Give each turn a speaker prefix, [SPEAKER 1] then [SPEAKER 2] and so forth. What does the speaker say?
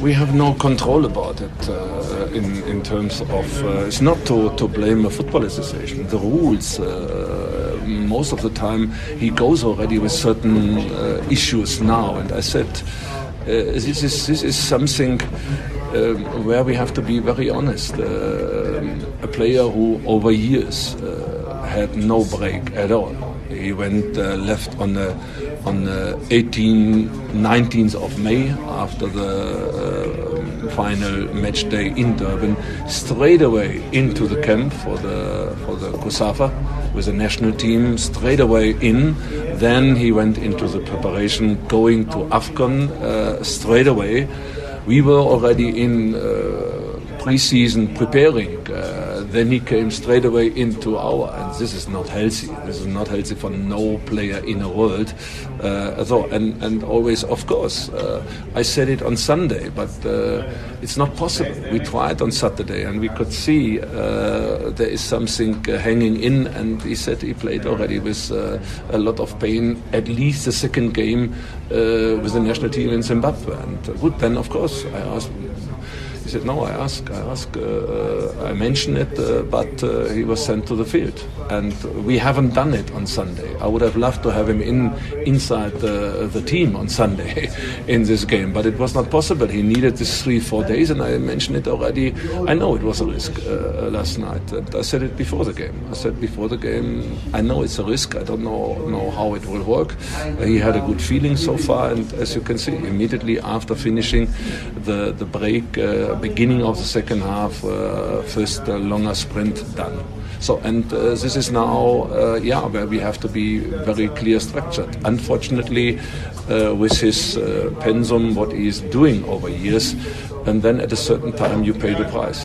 [SPEAKER 1] we have no control about it uh, in, in terms of uh, it's not to, to blame a football association. The rules uh, most of the time he goes already with certain uh, issues now. And i said uh, this is this is something um, where we have to be very honest. Uh, a player who over years had no break at all. He went left on the on the 18, 19th of May after the uh, final match day in Durban, straight away into the camp for the for the COSAFA with the national team, straight away in. Then he went into the preparation, going to AFCON uh, straight away. We were already in uh, pre-season preparing. Uh, then he came straight away into our, and this is not healthy. This is not healthy for no player in the world. Uh, so, and, and always, of course, uh, I said it on Sunday, but uh, it's not possible. We tried on Saturday, and we could see uh, there is something uh, hanging in, and he said he played already with uh, a lot of pain, at least the second game with the national team in Zimbabwe. And good, then, of course, I asked he said, no, I asked, I uh, I mentioned it, but uh, he was sent to the field. And we haven't done it on Sunday. I would have loved to have him in inside the, the team on Sunday in this game, but it was not possible. He needed this three, four days, and I mentioned it already. I know it was a risk uh, last night. And I said it before the game. I said before the game, I know it's a risk. I don't know, know how it will work. he had a good feeling so far, and as you can see, immediately after finishing the, the break, uh, beginning of the second half, uh, first uh, longer sprint done. So, and uh, this is now, uh, yeah, where we have to be very clear structured. Unfortunately, uh, with his uh, pensum, what he is doing over years, and then at a certain time you pay the price.